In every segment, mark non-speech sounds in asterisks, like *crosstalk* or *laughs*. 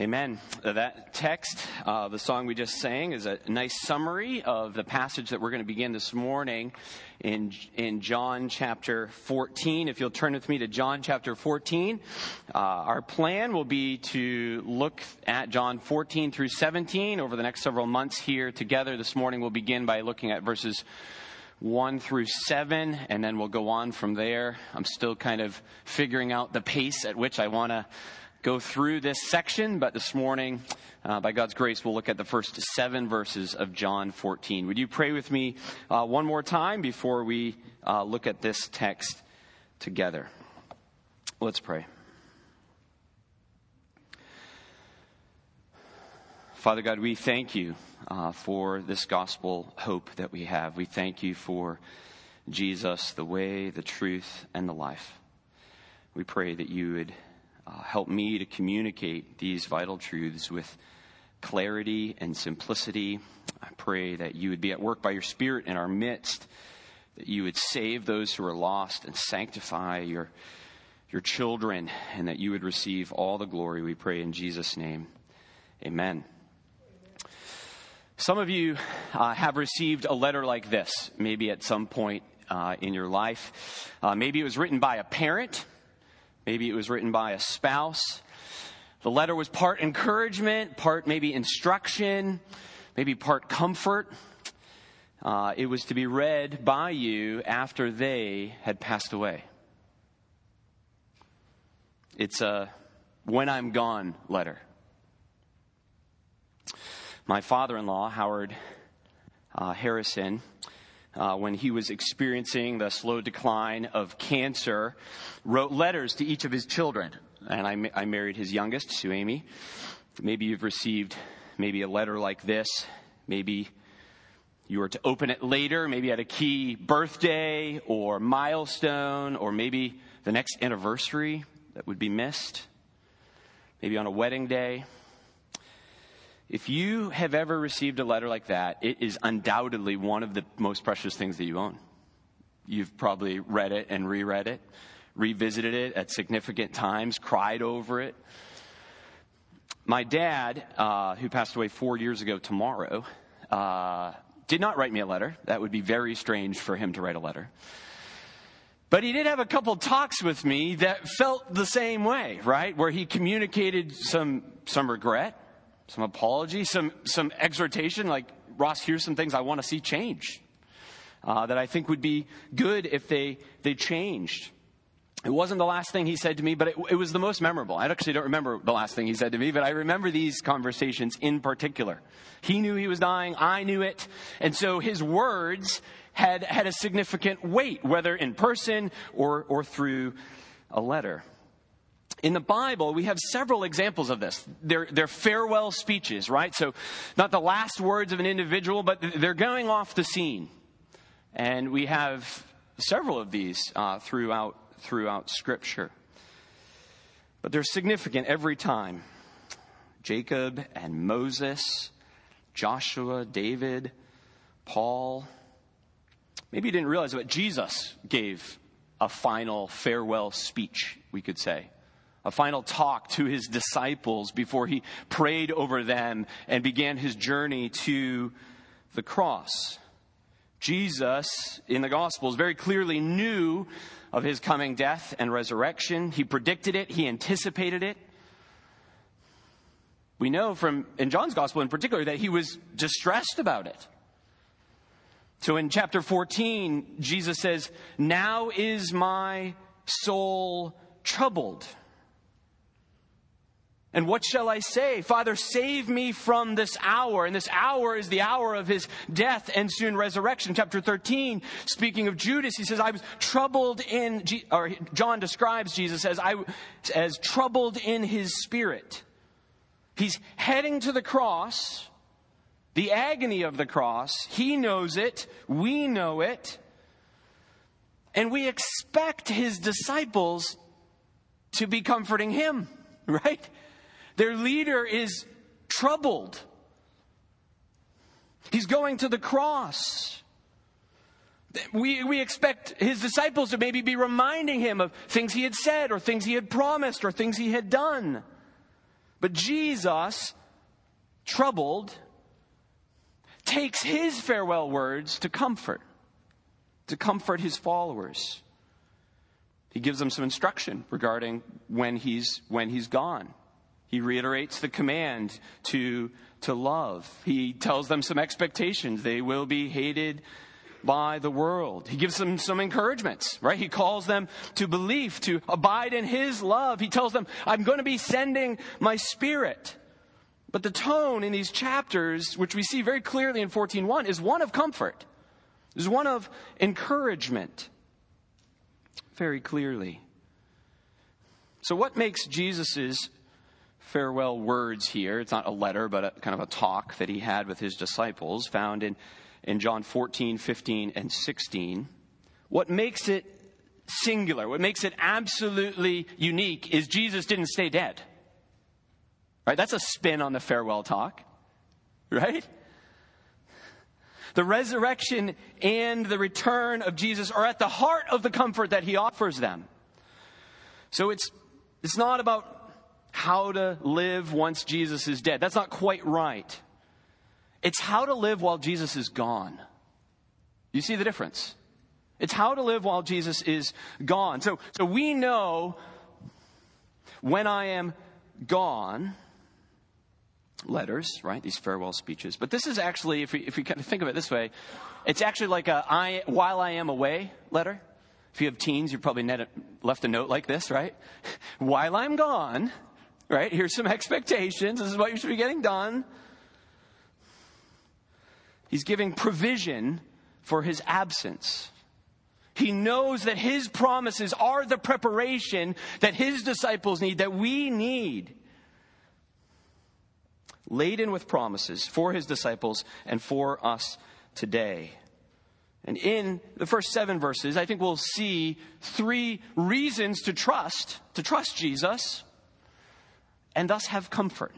Amen. That text, uh, the song we just sang, is a nice summary of the passage that we're going to begin this morning in, in John chapter 14. If you'll turn with me to John chapter 14, uh, our plan will be to look at John 14 through 17 over the next several months here together. This morning we'll begin by looking at verses 1 through 7, and then we'll go on from there. I'm still kind of figuring out the pace at which I want to go through this section, but this morning, uh, by God's grace, we'll look at the first seven verses of John 14. Would you pray with me uh, one more time before we uh, look at this text together? Let's pray. Father God, we thank you uh, for this gospel hope that we have. We thank you for Jesus, the way, the truth, and the life. We pray that you would uh, help me to communicate these vital truths with clarity and simplicity. I pray that you would be at work by your Spirit in our midst, that you would save those who are lost and sanctify your, your children, and that you would receive all the glory. We pray in Jesus' name. Amen. Some of you uh, have received a letter like this, maybe at some point uh, in your life. Uh, maybe it was written by a parent Maybe it was written by a spouse. The letter was part encouragement, part maybe instruction, maybe part comfort. Uh, it was to be read by you after they had passed away. It's a when I'm gone letter. My father in law, Howard uh, Harrison, uh, when he was experiencing the slow decline of cancer, wrote letters to each of his children. And I, I married his youngest, Sue Amy. Maybe you've received maybe a letter like this. Maybe you were to open it later, maybe at a key birthday or milestone, or maybe the next anniversary that would be missed. Maybe on a wedding day. If you have ever received a letter like that, it is undoubtedly one of the most precious things that you own. You've probably read it and reread it, revisited it at significant times, cried over it. My dad, uh, who passed away four years ago tomorrow, uh, did not write me a letter. That would be very strange for him to write a letter. But he did have a couple talks with me that felt the same way, right? Where he communicated some, some regret, some apology, some, some exhortation, like, Ross, here's some things I want to see change uh, that I think would be good if they, they changed. It wasn't the last thing he said to me, but it, it, was the most memorable. I actually don't remember the last thing he said to me, but I remember these conversations in particular. He knew he was dying, I knew it, and so his words had, had a significant weight, whether in person or, or through a letter. In the Bible, we have several examples of this. They're, they're, farewell speeches, right? So, not the last words of an individual, but they're going off the scene. And we have several of these uh, throughout, throughout Scripture. But they're significant every time. Jacob and Moses, Joshua, David, Paul. Maybe you didn't realize, but Jesus gave a final farewell speech, we could say a final talk to his disciples before he prayed over them and began his journey to the cross. Jesus, in the Gospels, very clearly knew of his coming death and resurrection. He predicted it, he anticipated it. We know from, in John's Gospel in particular, that he was distressed about it. So in chapter 14, Jesus says, Now is my soul troubled. And what shall I say? Father, save me from this hour. And this hour is the hour of his death and soon resurrection. Chapter 13, speaking of Judas, he says, I was troubled in, or John describes Jesus as, I, as troubled in his spirit. He's heading to the cross, the agony of the cross. He knows it. We know it. And we expect his disciples to be comforting him, *laughs* right? Their leader is troubled. He's going to the cross. We, we expect his disciples to maybe be reminding him of things he had said or things he had promised or things he had done. But Jesus, troubled, takes his farewell words to comfort, to comfort his followers. He gives them some instruction regarding when he's, when he's gone. He reiterates the command to, to love. He tells them some expectations. They will be hated by the world. He gives them some encouragements, right? He calls them to belief, to abide in His love. He tells them, I'm going to be sending my Spirit. But the tone in these chapters, which we see very clearly in 14.1, is one of comfort, is one of encouragement. Very clearly. So, what makes Jesus' farewell words here? It's not a letter, but a, kind of a talk that he had with his disciples, found in in John 14, 15, and 16. What makes it singular, what makes it absolutely unique is Jesus didn't stay dead. Right? That's a spin on the farewell talk. Right? The resurrection and the return of Jesus are at the heart of the comfort that he offers them. So it's, it's not about how to live once Jesus is dead. That's not quite right. It's how to live while Jesus is gone. You see the difference? It's how to live while Jesus is gone. So, so we know when I am gone, letters, right? These farewell speeches. But this is actually, if we, if we kind of think of it this way, it's actually like a I, while I am away letter. If you have teens, you've probably net, left a note like this, right? *laughs* while I'm gone, right? Here's some *laughs* expectations. This is what you should be getting done. He's giving provision for his absence. He knows that his promises are the preparation that his disciples need, that we need. Laden with promises for his disciples and for us today. And in the first seven verses, I think we'll see three reasons to trust, to trust Jesus, and thus have comfort.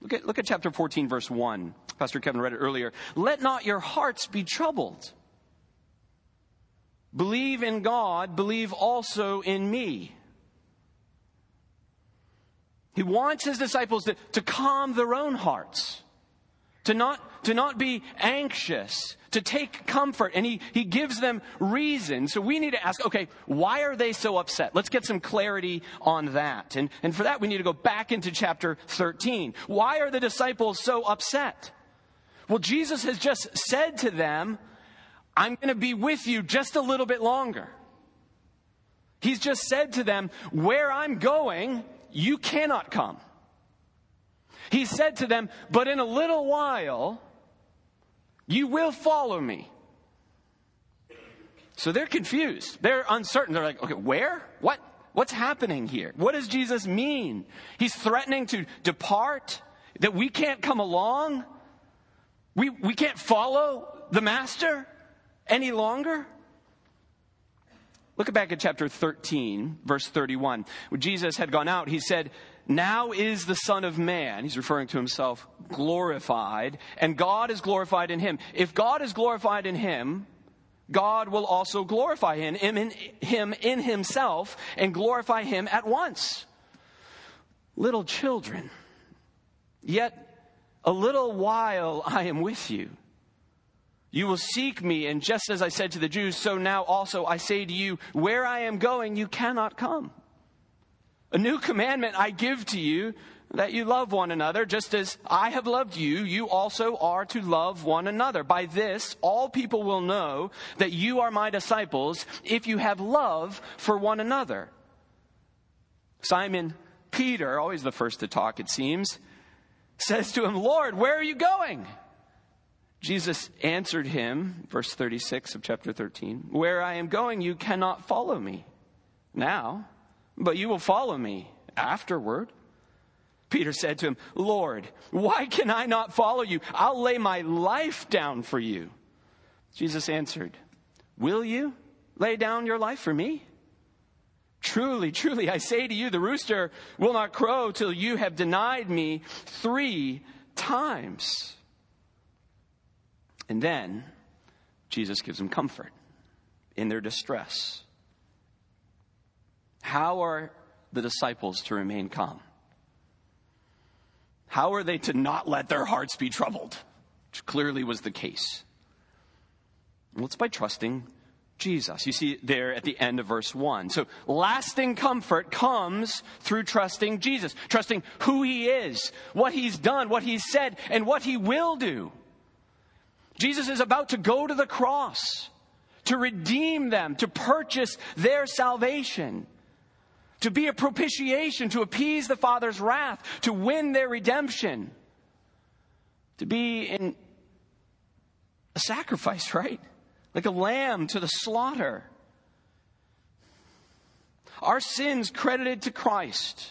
Look at, look at chapter 14, verse 1. Pastor Kevin read it earlier. Let not your hearts be troubled. Believe in God, believe also in me. He wants his disciples to, to calm their own hearts, to not, to not be anxious, to take comfort. And he, he gives them reason. So we need to ask, okay, why are they so upset? Let's get some clarity on that. And, and for that, we need to go back into chapter 13. Why are the disciples so upset? Well, Jesus has just said to them, I'm going to be with you just a little bit longer. He's just said to them, Where I'm going, you cannot come. He said to them, But in a little while, you will follow me. So they're confused. They're uncertain. They're like, okay, where? What? What's happening here? What does Jesus mean? He's threatening to depart, that we can't come along. We, we can't follow the master any longer. Look back at chapter 13, verse 31. When Jesus had gone out, he said, now is the Son of Man, he's referring to himself, glorified, and God is glorified in him. If God is glorified in him, God will also glorify him in, him in himself and glorify him at once. Little children, yet a little while I am with you. You will seek me, and just as I said to the Jews, so now also I say to you, where I am going, you cannot come. A new commandment I give to you that you love one another, just as I have loved you, you also are to love one another. By this, all people will know that you are my disciples if you have love for one another. Simon Peter, always the first to talk, it seems, says to him, Lord, where are you going? Jesus answered him, verse 36 of chapter 13, Where I am going, you cannot follow me now but you will follow me afterward. Peter said to him, Lord, why can I not follow you? I'll lay my life down for you. Jesus answered, Will you lay down your life for me? Truly, truly, I say to you, the rooster will not crow till you have denied me three times. And then Jesus gives them comfort in their distress. How are the disciples to remain calm? How are they to not let their hearts be troubled? Which clearly was the case. Well, it's by trusting Jesus. You see there at the end of verse 1. So lasting comfort comes through trusting Jesus, trusting who he is, what he's done, what he's said, and what he will do. Jesus is about to go to the cross to redeem them, to purchase their salvation, to be a propitiation, to appease the Father's wrath, to win their redemption, to be in a sacrifice, *laughs* right? Like a lamb to the slaughter. Our sins credited to Christ.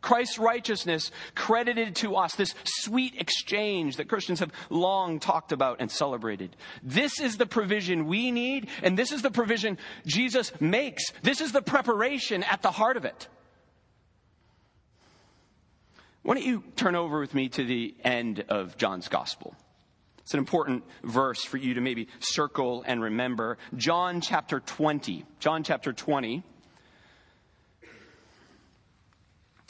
Christ's righteousness credited to us, this sweet exchange that Christians have long talked about and celebrated. This is the provision we need, and this is the provision Jesus makes. This is the preparation at the heart of it. Why don't you turn over with me to the end of John's Gospel? It's an important verse for you to maybe circle and remember. John chapter 20. John chapter 20.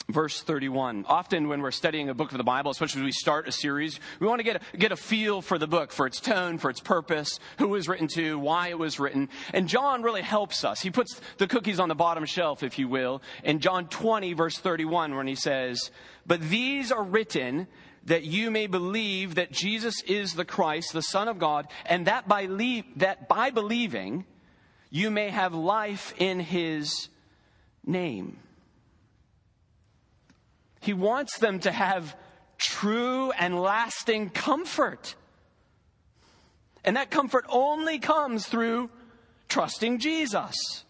Verse 31. Often when we're studying a book of the Bible, especially when we start a series, we want to get a, get a feel for the book, for its tone, for its purpose, who it was written to, why it was written. And John really helps us. He puts the cookies on the bottom shelf, if you will, in John 20, verse 31, when he says, But these are written that you may believe that Jesus is the Christ, the Son of God, and that by, le- that by believing, you may have life in his name. He wants them to have true and lasting comfort. And that comfort only comes through trusting Jesus.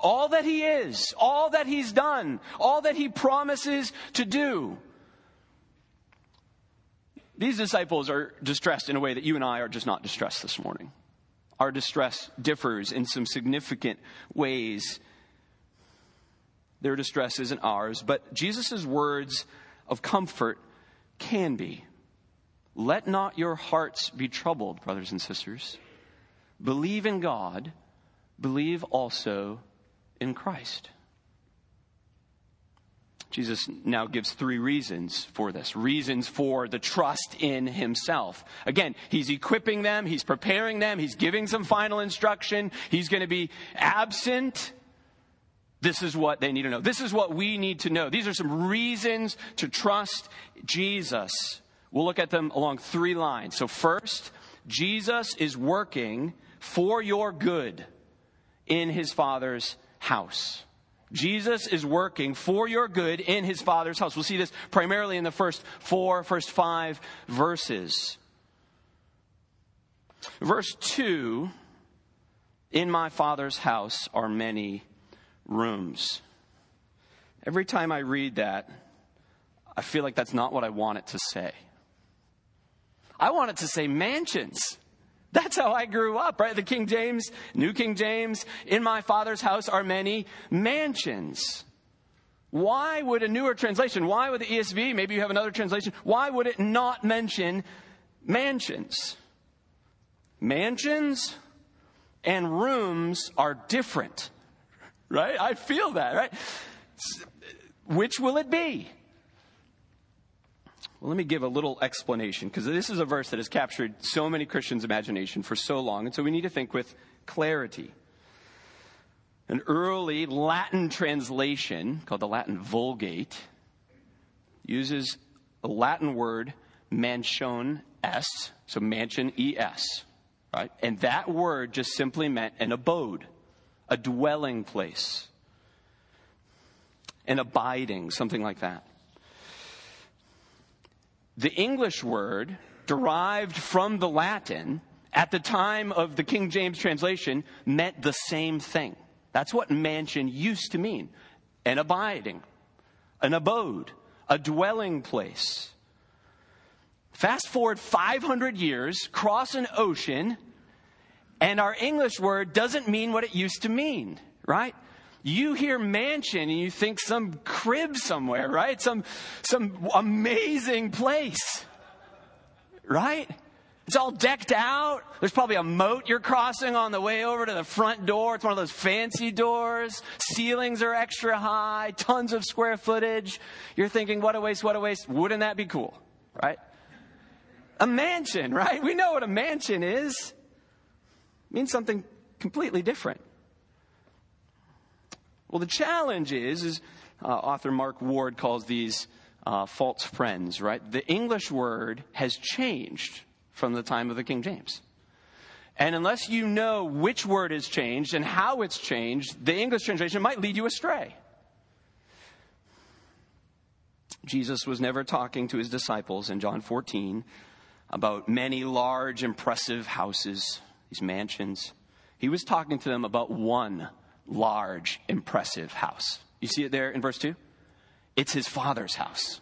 All that He is, all that He's done, all that He promises to do. These disciples are distressed in a way that you and I are just not distressed this morning. Our distress differs in some significant ways their distress isn't ours, but Jesus' words of comfort can be. Let not your hearts be troubled, brothers and sisters. Believe in God, believe also in Christ. Jesus now gives three reasons for this reasons for the trust in himself. Again, he's equipping them, he's preparing them, he's giving some final instruction, he's going to be absent this is what they need to know. This is what we need to know. These are some reasons to trust Jesus. We'll look at them along three lines. So, first, Jesus is working for your good in his Father's house. Jesus is working for your good in his Father's house. We'll see this primarily in the first four, first five verses. Verse 2 In my Father's house are many rooms. Every time I read that, I feel like that's not what I want it to say. I want it to say mansions. That's how I grew up, right? The King James, New King James, in my father's house are many mansions. Why would a newer translation, why would the ESV, maybe you have another translation, why would it not mention mansions? Mansions and rooms are different right? I feel that, right? Which will it be? Well, let me give a little explanation because this is a verse that has captured so many Christians' imagination for so long, and so we need to think with clarity. An early Latin translation called the Latin Vulgate uses a Latin word mansion s, so mansion es, right? And that word just simply meant an abode a dwelling place, an abiding, something like that. The English word derived from the Latin at the time of the King James translation meant the same thing. That's what mansion used to mean an abiding, an abode, a dwelling place. Fast forward 500 years, cross an ocean, and our English word doesn't mean what it used to mean, right? You hear mansion and you think some crib somewhere, right? Some, some amazing place, right? It's all decked out. There's probably a moat you're crossing on the way over to the front door. It's one of those fancy doors. Ceilings are extra high, tons of square footage. You're thinking, what a waste, what a waste. Wouldn't that be cool, right? A mansion, right? We know what a mansion is. Means something completely different. Well, the challenge is, is uh, author Mark Ward calls these uh, false friends, right? The English word has changed from the time of the King James. And unless you know which word is changed and how it's changed, the English translation might lead you astray. Jesus was never talking to his disciples in John 14 about many large, impressive houses, these mansions. He was talking to them about one large, impressive house. You see it there in verse 2? It's his father's house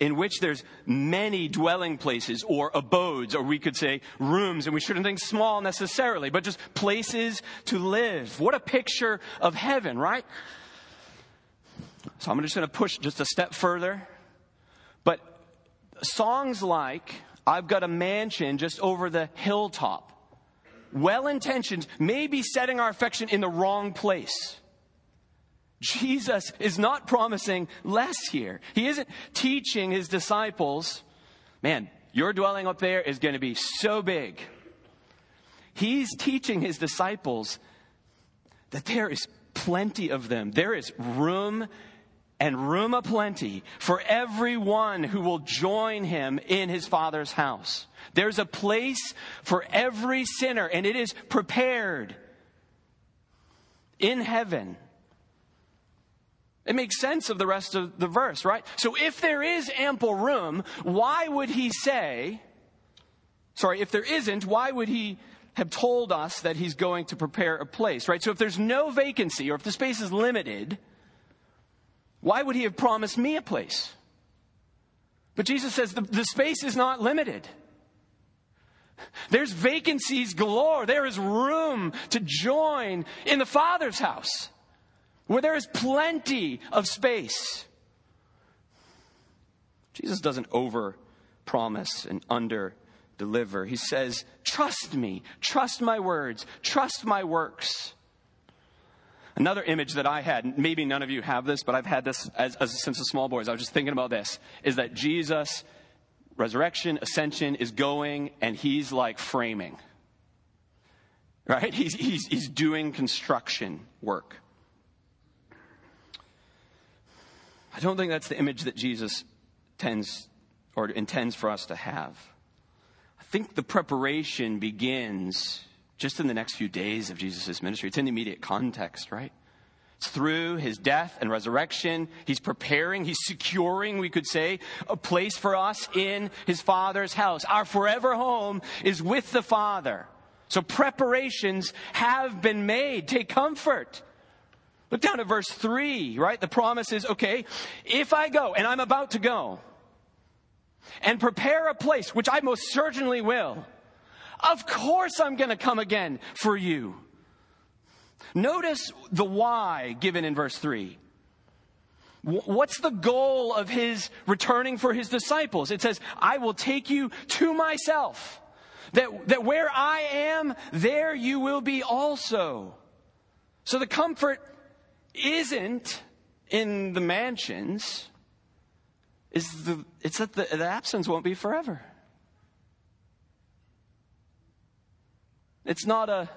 in which there's many dwelling places or abodes, or we could say rooms, and we shouldn't think small necessarily, but just places to live. What a picture of heaven, right? So I'm just going to push just a step further. But songs like, I've got a mansion just over the hilltop, well intentioned, may be setting our affection in the wrong place. Jesus is not promising less here. He isn't teaching his disciples, man, your dwelling up there is going to be so big. He's teaching his disciples that there is plenty of them. There is room and room aplenty for everyone who will join him in his Father's house. There's a place for every sinner, and it is prepared in heaven. It makes sense of the rest of the verse, right? So if there is ample room, why would he say, sorry, if there isn't, why would he have told us that he's going to prepare a place, right? So if there's no vacancy or if the space is limited, why would he have promised me a place? But Jesus says the, the space is not limited. There's vacancies galore. There is room to join in the Father's house where there is plenty of space. Jesus doesn't over promise and under deliver. He says, Trust me, trust my words, trust my works. Another image that I had, maybe none of you have this, but I've had this as, as since a small boy, as I was just thinking about this, is that Jesus, resurrection, ascension, is going and he's like framing. Right? He's, he's, he's doing construction work. I don't think that's the image that Jesus tends or intends for us to have. I think the preparation begins just in the next few days of Jesus' ministry. It's in the immediate context, right? It's through his death and resurrection. He's preparing, he's securing, we could say, a place for us in his Father's house. Our forever home is with the Father. So preparations have been made. Take comfort. Look down at verse 3, right? The promise is okay, if I go, and I'm about to go, and prepare a place, which I most certainly will, of course I'm going to come again for you. Notice the why given in verse 3. What's the goal of his returning for his disciples? It says, I will take you to myself. That, that where I am, there you will be also. So the comfort isn't in the mansions is the, it's that the, the absence won't be forever. It's not a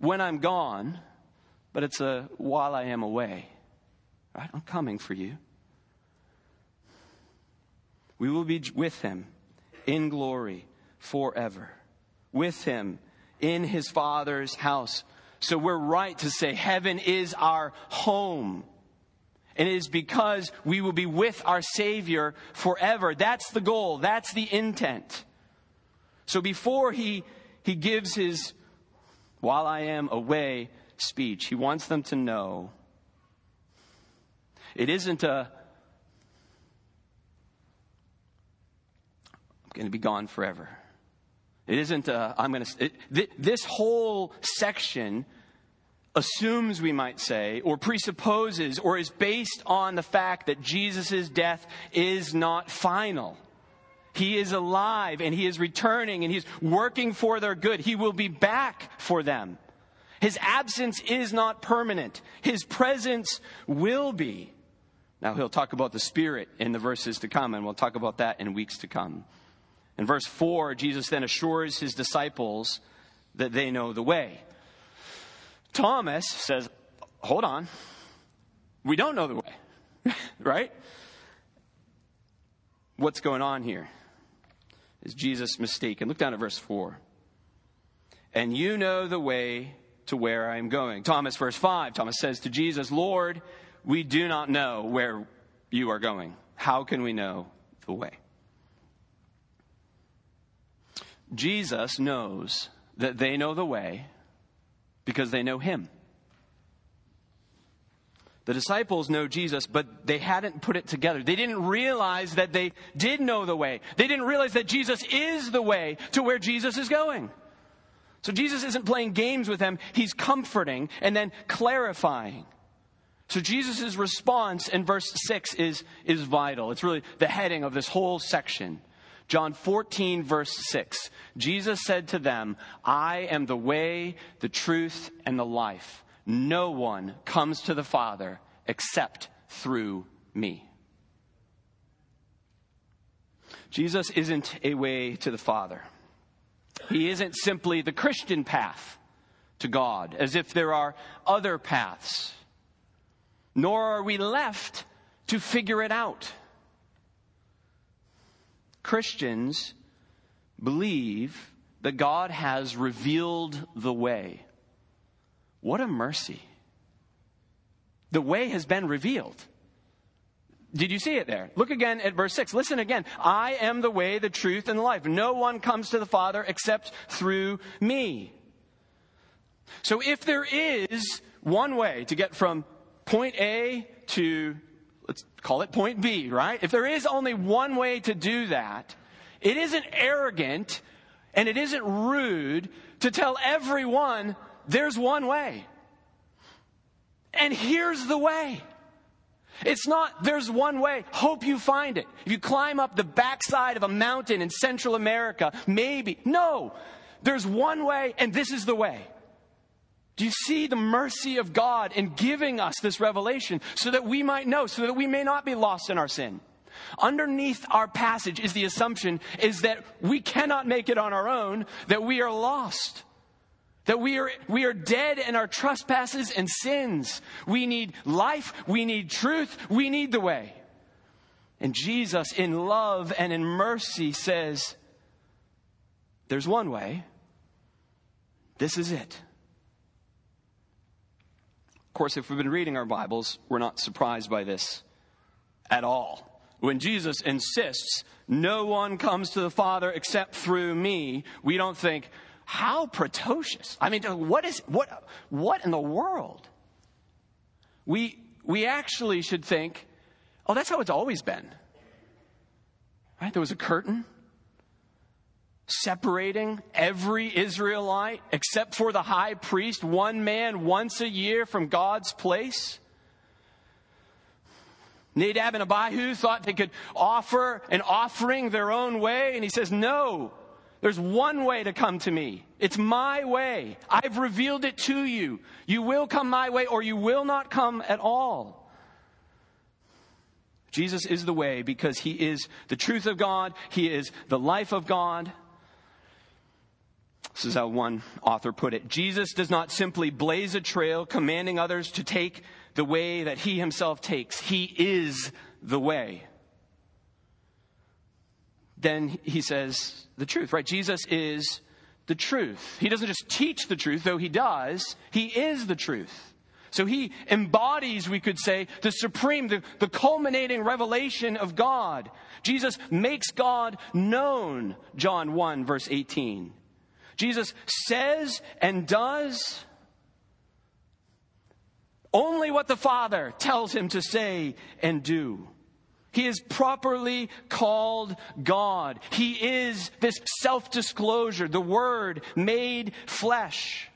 when I'm gone, but it's a while I am away. Right? I'm coming for you. We will be with him in glory forever, with him in his Father's house so we're right to say heaven is our home. And it is because we will be with our Savior forever. That's the goal. That's the intent. So before he, he gives his, while I am away speech, he wants them to know it isn't a, I'm going to be gone forever. It isn't, uh, I'm going to, th- this whole section assumes, we might say, or presupposes, or is based on the fact that Jesus' death is not final. He is alive and he is returning and he's working for their good. He will be back for them. His absence is not permanent. His presence will be. Now he'll talk about the Spirit in the verses to come, and we'll talk about that in weeks to come. In verse 4, Jesus then assures his disciples that they know the way. Thomas says, Hold on. We don't know the way, *laughs* right? What's going on here? Is Jesus mistaken? Look down at verse 4. And you know the way to where I am going. Thomas, verse 5, Thomas says to Jesus, Lord, we do not know where you are going. How can we know the way? Jesus knows that they know the way because they know him. The disciples know Jesus, but they hadn't put it together. They didn't realize that they did know the way. They didn't realize that Jesus is the way to where Jesus is going. So Jesus isn't playing games with them, he's comforting and then clarifying. So Jesus' response in verse 6 is, is vital. It's really the heading of this whole section. John 14, verse 6. Jesus said to them, I am the way, the truth, and the life. No one comes to the Father except through me. Jesus isn't a way to the Father. He isn't simply the Christian path to God, as if there are other paths nor are we left to figure it out. Christians believe that God has revealed the way. What a mercy. The way has been revealed. Did you see it there? Look again at verse 6. Listen again. I am the way, the truth, and the life. No one comes to the Father except through me. So if there is one way to get from point A to, let's call it point B, right? If there is only one way to do that, it isn't arrogant and it isn't rude to tell everyone there's one way. And here's the way. It's not, there's one way. Hope you find it. If you climb up the backside of a mountain in Central America, maybe. No. There's one way, and this is the way. Do you see the mercy of God in giving us this revelation so that we might know, so that we may not be lost in our sin? Underneath our passage is the assumption is that we cannot make it on our own, that we are lost. That we are, we are dead in our trespasses and sins. We need life. We need truth. We need the way. And Jesus, in love and in mercy, says, There's one way. This is it Of course, if we've been reading our Bibles, we're not surprised by this at all. When Jesus insists, no one comes to the Father except through me, we don't think, how pretentious. I mean, what is, what, what in the world? We, we actually should think, oh, that's how it's always been. Right? There was a curtain separating every Israelite except for the high priest, one man once a year from God's place. Nadab and Abihu thought they could offer an offering their own way, and he says, No, there's one way to come to me. It's my way. I've revealed it to you. You will come my way, or you will not come at all. Jesus is the way because he is the truth of God, he is the life of God. This is how one author put it. Jesus does not simply blaze a trail commanding others to take the way that he himself takes. He is the way. Then he says the truth, right? Jesus is the truth. He doesn't just teach the truth, though he does. He is the truth. So he embodies, we could say, the supreme, the, the culminating revelation of God. Jesus makes God known, John 1, verse 18. Jesus says and does only what the Father tells him to say and do. He is properly called God. He is this self disclosure, the Word made flesh.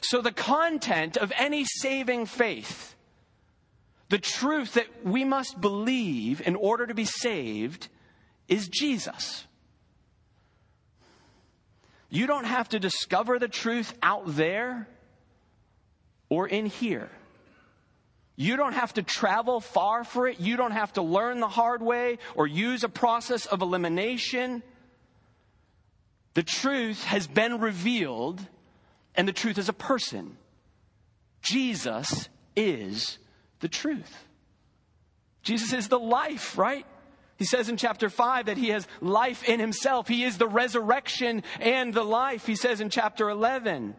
So, the content of any saving faith, the truth that we must believe in order to be saved, is Jesus. You don't have to discover the truth out there or in here. You don't have to travel far for it. You don't have to learn the hard way or use a process of elimination. The truth has been revealed, and the truth is a person. Jesus is the truth. Jesus is the life, right? He says in chapter 5 that he has life in himself. He is the resurrection and the life, he says in chapter 11.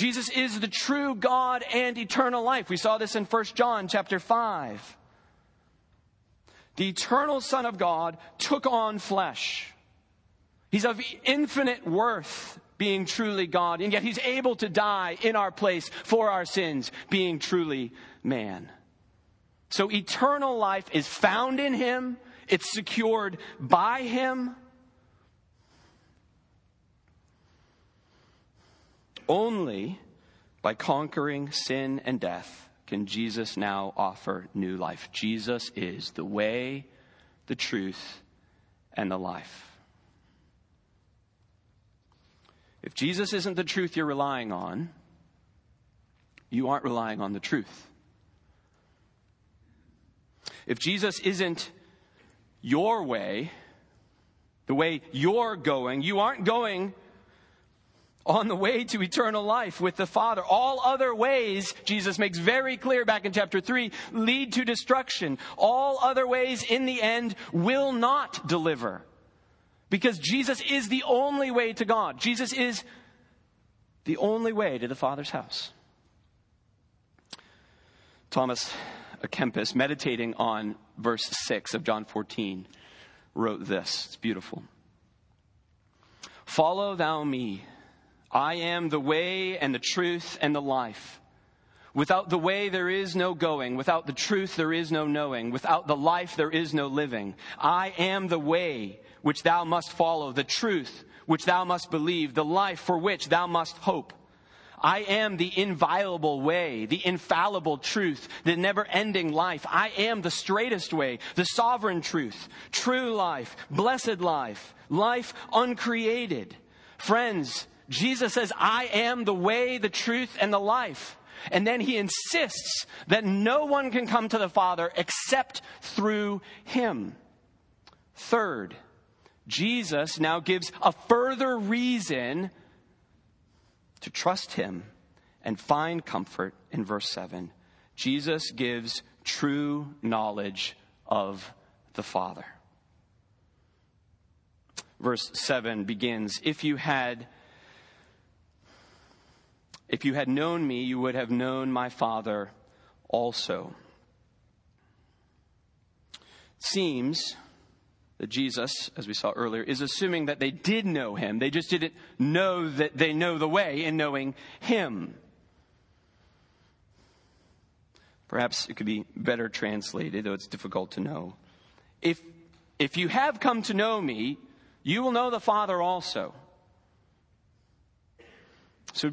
Jesus is the true God and eternal life. We saw this in 1 John chapter 5. The eternal Son of God took on flesh. He's of infinite worth, being truly God, and yet he's able to die in our place for our sins, being truly man. So eternal life is found in Him, it's secured by Him. Only by conquering sin and death can Jesus now offer new life. Jesus is the way, the truth, and the life. If Jesus isn't the truth you're relying on, you aren't relying on the truth. If Jesus isn't your way, the way you're going, you aren't going on the way to eternal life with the Father. All other ways, Jesus makes very clear back in chapter 3, lead to destruction. All other ways in the end will not deliver. Because Jesus is the only way to God. Jesus is the only way to the Father's house. Thomas a Kempis, meditating on verse 6 of John 14, wrote this. It's beautiful. Follow thou me. I am the way and the truth and the life. Without the way, there is no going. Without the truth, there is no knowing. Without the life, there is no living. I am the way which thou must follow, the truth which thou must believe, the life for which thou must hope. I am the inviolable way, the infallible truth, the never ending life. I am the straightest way, the sovereign truth, true life, blessed life, life uncreated. Friends, Jesus says, I am the way, the truth, and the life. And then he insists that no one can come to the Father except through him. Third, Jesus now gives a further reason to trust him and find comfort in verse 7. Jesus gives true knowledge of the Father. Verse 7 begins If you had if you had known me, you would have known my Father also. seems that Jesus, as we saw earlier, is assuming that they did know him. They just didn't know that they know the way in knowing him. Perhaps it could be better translated, though it's difficult to know. If, if you have come to know me, you will know the Father also. So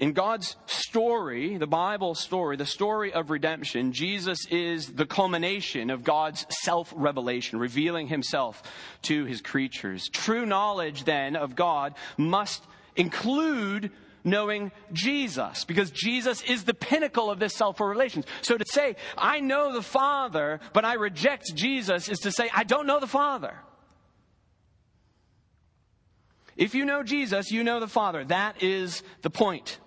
in God's story, the Bible story, the story of redemption, Jesus is the culmination of God's self revelation, revealing himself to his creatures. True knowledge, then, of God must include knowing Jesus, because Jesus is the pinnacle of this self revelation. So to say, I know the Father, but I reject Jesus, is to say, I don't know the Father. If you know Jesus, you know the Father. That is the point.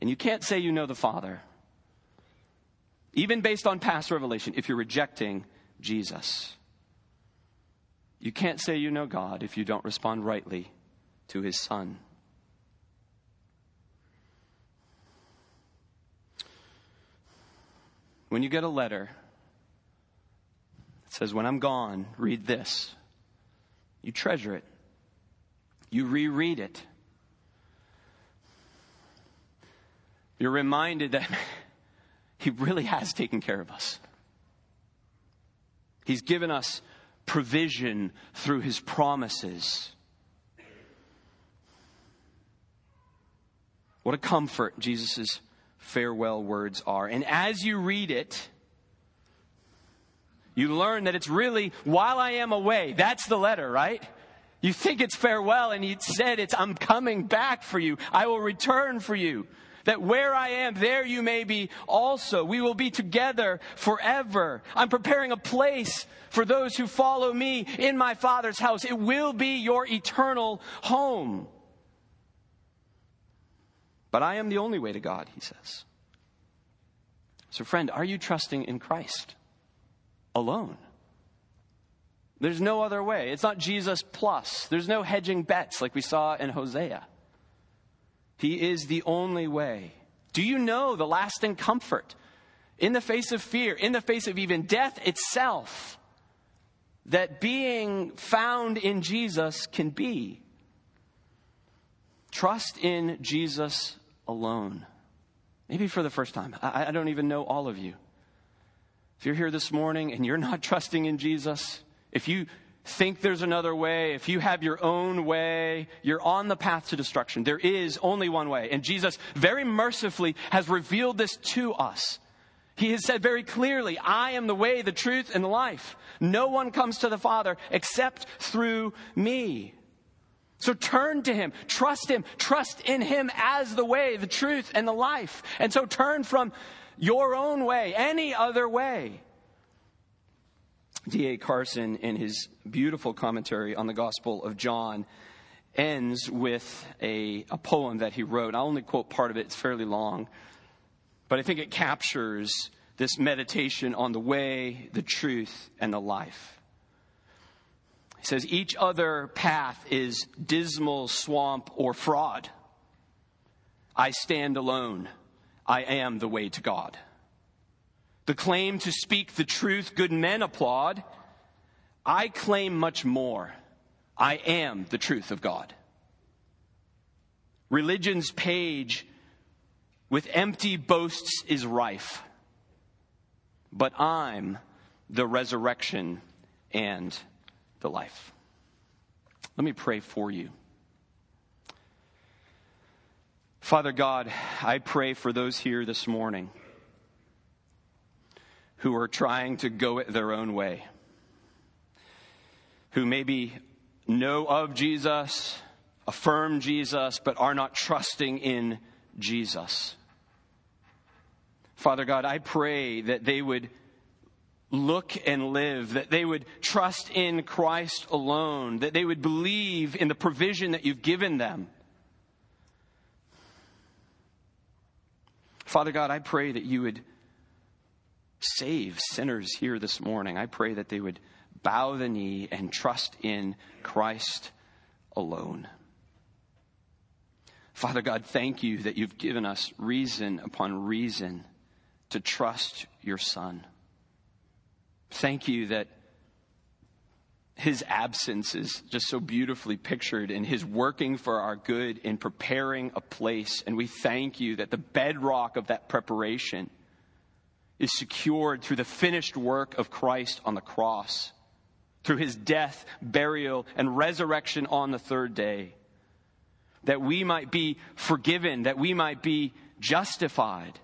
And you can't say you know the Father, even based on past revelation, if you're rejecting Jesus. You can't say you know God if you don't respond rightly to his Son. When you get a letter, it says, When I'm gone, read this. You treasure it, you reread it. You're reminded that *laughs* He really has taken care of us. He's given us provision through His promises. What a comfort Jesus' farewell words are. And as you read it, You learn that it's really while I am away. That's the letter, right? You think it's farewell, and he said it's I'm coming back for you. I will return for you. That where I am, there you may be also. We will be together forever. I'm preparing a place for those who follow me in my Father's house. It will be your eternal home. But I am the only way to God, he says. So, friend, are you trusting in Christ alone? There's no other way. It's not Jesus plus. There's no hedging bets like we saw in Hosea. He is the only way. Do you know the lasting comfort in the face of fear, in the face of even death itself, that being found in Jesus can be? Trust in Jesus alone. Maybe for the first time. I, I don't even know all of you. If you're here this morning and you're not *laughs* trusting in Jesus, if you think there's another way, if you have your own way, you're on the path to destruction. There is only one way. And Jesus very mercifully has revealed this to us. He has said very clearly, I am the way, the truth, and the life. No one comes to the Father except through me. So turn to Him, trust Him, trust in Him as the way, the truth, and the life. And so turn from your own way, any other way. D.A. Carson, in his beautiful commentary on the Gospel of John, ends with a, a poem that he wrote. I'll only quote part of it, it's fairly long, but I think it captures this meditation on the way, the truth, and the life. He says, Each other path is dismal swamp or fraud. I stand alone. I am the way to God. The claim to speak the truth, good men applaud. I claim much more. I am the truth of God. Religion's page with empty boasts is rife, but I'm the resurrection and the life. Let me pray for you. Father God, I pray for those here this morning who are trying to go it their own way, who maybe know of Jesus, affirm Jesus, but are not trusting in Jesus. Father God, I pray that they would look and live, that they would trust in Christ alone, that they would believe in the provision that you've given them. Father God, I pray that you would save sinners here this morning. I pray that they would bow the knee and trust in Christ alone. Father God, thank you that you've given us reason upon reason to trust your Son. Thank you that his absence is just so beautifully pictured in his working for our good in preparing a place. And we thank you that the bedrock of that preparation is secured through the finished work of Christ on the cross, through his death, burial, and resurrection on the third day. That we might be forgiven, that we might be justified,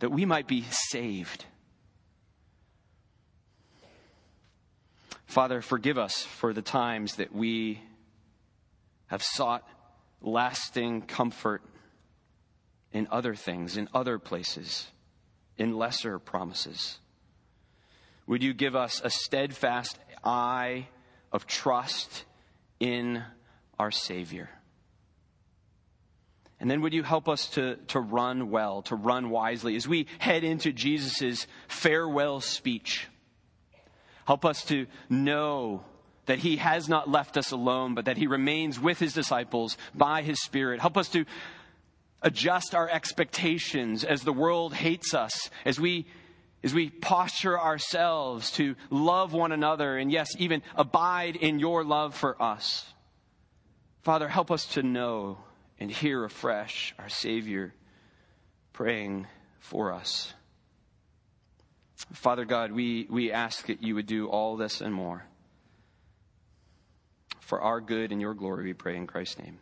that we might be saved. Father, forgive us for the times that we have sought lasting comfort in other things, in other places in lesser promises? Would you give us a steadfast eye of trust in our Savior? And then would you help us to, to run well, to run wisely as we head into Jesus' farewell speech? Help us to know that He has not left us alone, but that He remains with His disciples by His Spirit. Help us to adjust our expectations as the world hates us, as we as we posture ourselves to love one another and yes, even abide in your love for us. Father, help us to know and hear afresh our Savior praying for us. Father God, we, we ask that you would do all this and more. For our good and your glory, we pray in Christ's name.